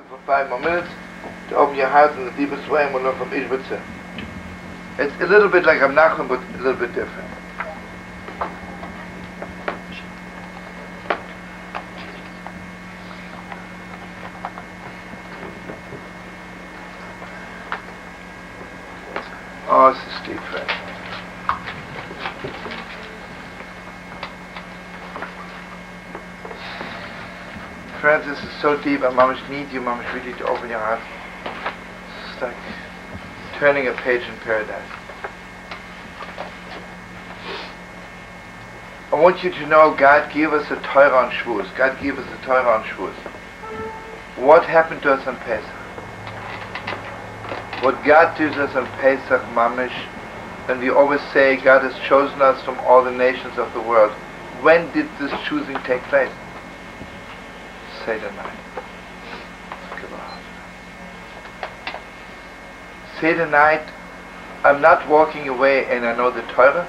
you for five more minutes to open your heart in the deepest way and we'll learn from Ishbitzer. It's a little bit like Nachman, but a little bit different. Oh, this is deep, friend. This is so deep. I must need you, must really to open your heart. It's like turning a page in paradise. I want you to know God gave us a Torah on Shavuos. God gave us a Torah on Shavuos. What happened to us on Pesach? What God gives us on Pesach, Mamish, and we always say God has chosen us from all the nations of the world. When did this choosing take place? Seder night. Seder night, I'm not walking away and I know the Torah.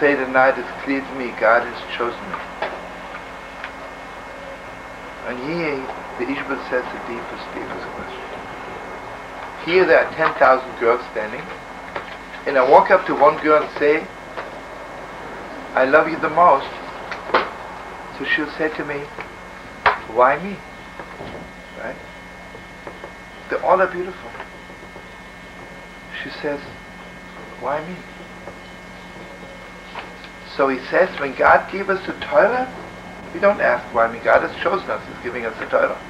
Is clear to me, God has chosen me. And here, the Ishbal says the deepest, deepest question. Here there are 10,000 girls standing, and I walk up to one girl and say, I love you the most. So she'll say to me, why me? Right? They all are beautiful. She says, why me? So he says, when God gave us the Torah, we don't ask why me. God has chosen us. He's giving us the Torah.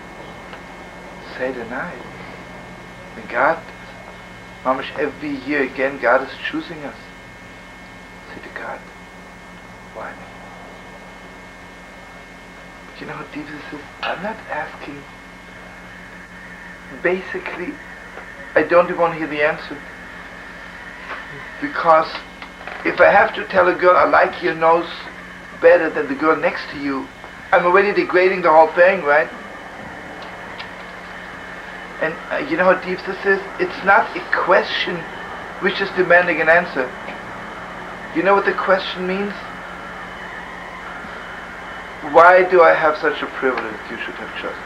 Seder night. When God, Mamish, every year again, God is choosing us. Say to God, why me? You know how deep this is? I'm not asking. Basically, I don't even want to hear the answer. Because if I have to tell a girl I like your nose better than the girl next to you, I'm already degrading the whole thing, right? And uh, you know how deep this is? It's not a question which is demanding an answer. You know what the question means? Why do I have such a privilege you should have chosen?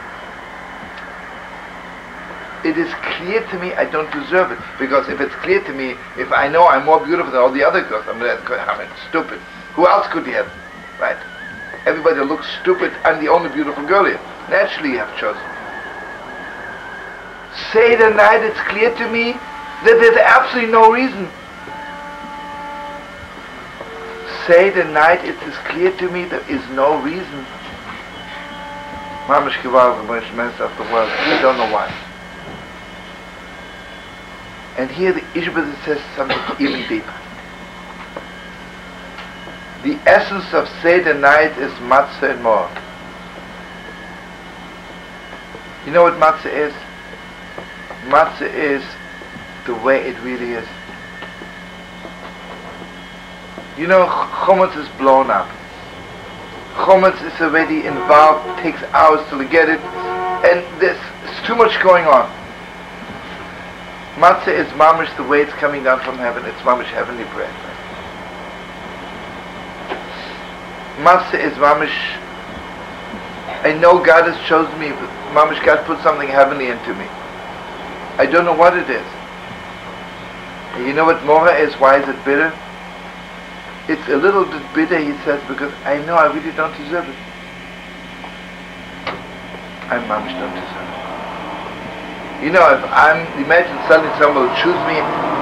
It is clear to me I don't deserve it. Because if it's clear to me, if I know I'm more beautiful than all the other girls, I'm, mean, stupid. Who else could you have? Right? Everybody looks stupid. I'm the only beautiful girl here. Naturally you have chosen. Seder night it's clear to me that there's absolutely no reason say the night it is clear to me there is no reason. Mamish Kival, the most mess of the world. I don't know why. And here the Ishbaz says something even deeper. The essence of Seder night is matzah and more. You know what matzah is? Matzah is the way it really is. You know, chometz is blown up. Chometz is already involved, takes hours to get it, and there's too much going on. Matzah is mamish the way it's coming down from heaven. It's mamish heavenly bread. Matzah is mamish. I know God has chosen me, mamish God put something heavenly into me. I don't know what it is. And you know what maror is? Why is it bitter? It's a little bit bitter, he says, because I know I really don't deserve it. I mamish don't deserve it. You know, if I'm, imagine suddenly someone will choose me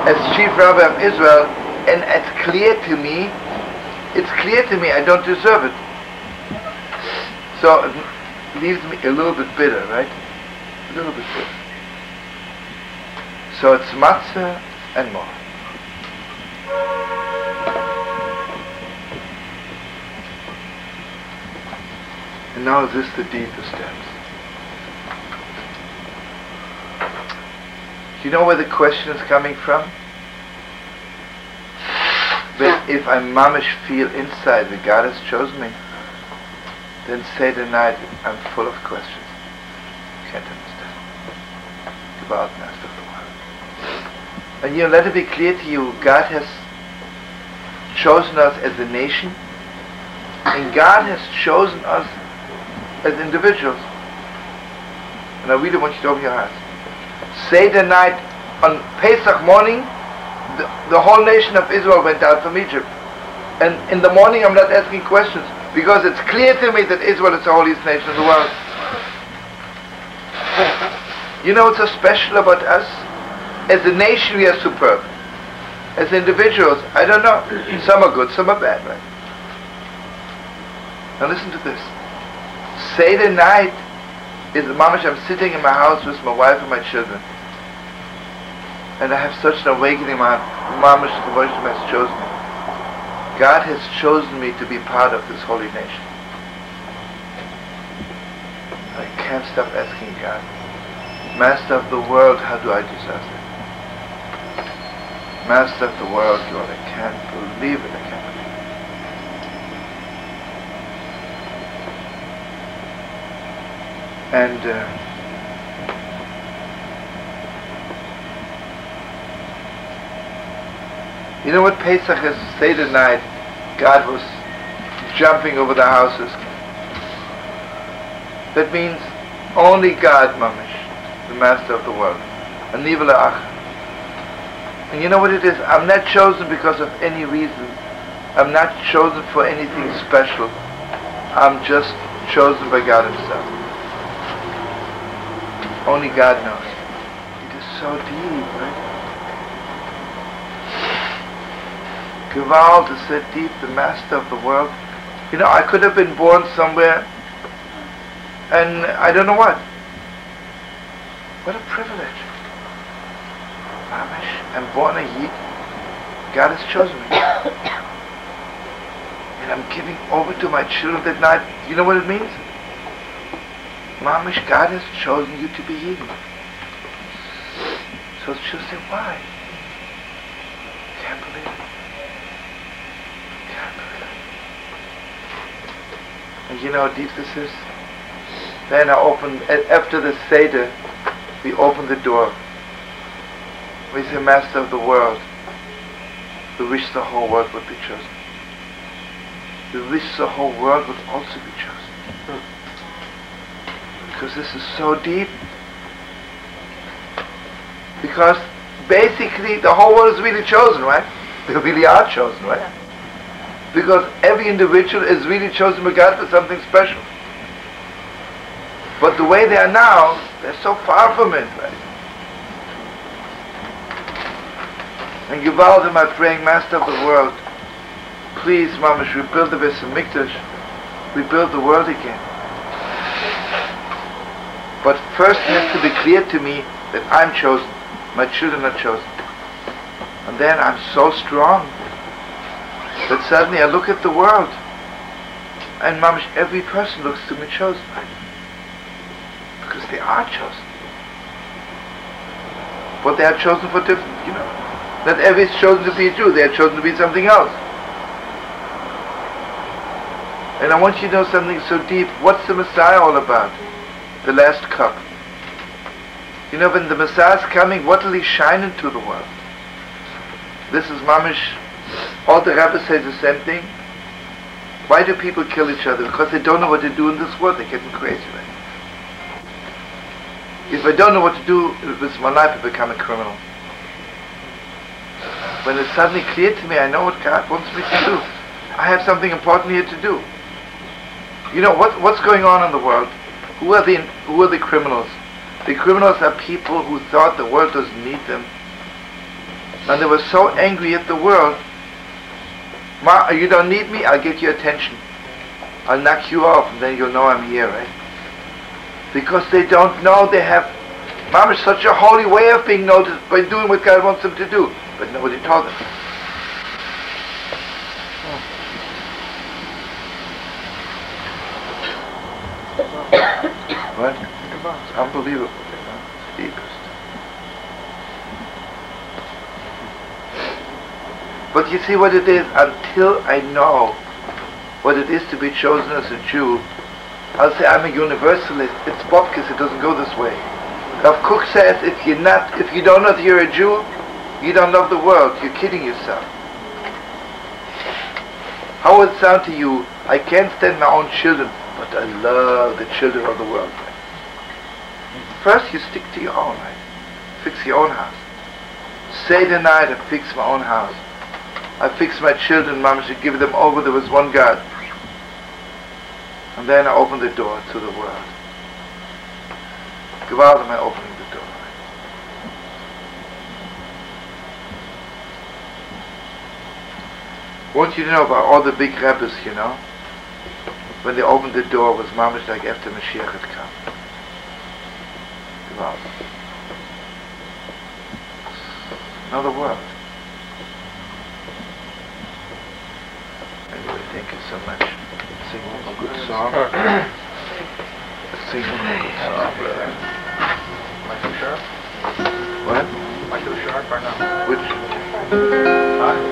as chief rabbi of Israel, and it's clear to me, it's clear to me I don't deserve it. So it leaves me a little bit bitter, right? A little bit bitter. So it's matzah and maror. And now is this the deepest depths? Do you know where the question is coming from? That if I mamish feel inside that God has chosen me, then say tonight I'm full of questions. Can't understand. About master of the world. And you know, let it be clear to you, God has chosen us as a nation, and God has chosen us as individuals. And I really want you to open your hearts. Seder night on Pesach morning, the, the whole nation of Israel went out from Egypt. And in the morning, I'm not asking questions because it's clear to me that Israel is the holiest nation in the world. You know what's so special about us? As a nation, we are superb. As individuals, I don't know. Some are good, some are bad, right? Now listen to this. Seder night is the moment I'm sitting in my house with my wife and my children. And I have such an awakening, my Mamash, the voice has chosen me. God has chosen me to be part of this holy nation. I can't stop asking God, Master of the world, how do I deserve it? Master of the world, Lord, I can't believe it, I can't believe it. And uh, you know what Pesach is? Seder night, God was jumping over the houses. That means only God, Mamish, the master of the world. Ach. And you know what it is? I'm not chosen because of any reason. I'm not chosen for anything special. I'm just chosen by God Himself. Only God knows. It is so deep, right? Gewalt is so deep, the master of the world. You know, I could have been born somewhere and I don't know what. What a privilege. I'm born a Yid. God has chosen me. and I'm giving over to my children that night. You know what it means? Mamish, God has chosen you to be Yid. So she'll say, why? Can't believe it. Can't believe it. And you know how deep this is? Then I open, after the Seder, we open the door. We say, Master of the world, we wish the whole world would be chosen. We wish the whole world would also be chosen. Because this is so deep. Because basically the whole world is really chosen, right? They really are chosen, right? Because every individual is really chosen by God for something special. But the way they are now, they're so far from it, right? And Givaldim, my praying Master of the world, please, Mamash, rebuild the Beis Hamikdash, rebuild the world again. But first it has to be clear to me that I'm chosen, my children are chosen. And then I'm so strong that suddenly I look at the world and Mamash, every person looks to me chosen. Because they are chosen. But they are chosen for different, you know. Not every is chosen to be a Jew, they are chosen to be something else. And I want you to know something so deep. What's the Messiah all about? The last cup. You know, when the Messiah is coming, what will he shine into the world? This is Mamish. All the rabbis say the same thing. Why do people kill each other? Because they don't know what to do in this world. They're getting crazy, right? If I don't know what to do with my life, I become a criminal when it's suddenly clear to me, I know what God wants me to do. I have something important here to do. You know what, what's going on in the world? Who are the who are the criminals? The criminals are people who thought the world doesn't need them, and they were so angry at the world. Ma, you don't need me. I'll get your attention. I'll knock you off, and then you'll know I'm here, right? Because they don't know they have Mom is such a holy way of being noticed by doing what God wants them to do but nobody taught them. What? It's unbelievable. You know? It's deepest. But you see what it is, until I know what it is to be chosen as a Jew, I'll say I'm a universalist. It's Bobkis, it doesn't go this way. Rav Kook says if you're not if you don't know that you're a Jew, you don't love the world. You're kidding yourself. How would it sound to you? I can't stand my own children, but I love the children of the world. First you stick to your own life. Fix your own house. Seder night I fix my own house. I fix my children, Mama should give them over, there was one God. And then I open the door to the world. Gewalt am I opening the door. Want you to know about all the big rabbis, you know? When they opened the door was mamish like after Mashiach had come. Gewalt. Another world. Anyway, thank you so much. Sing a good song. Sing a good song. Michael Sharp? What? Michael Sharp or no? Which?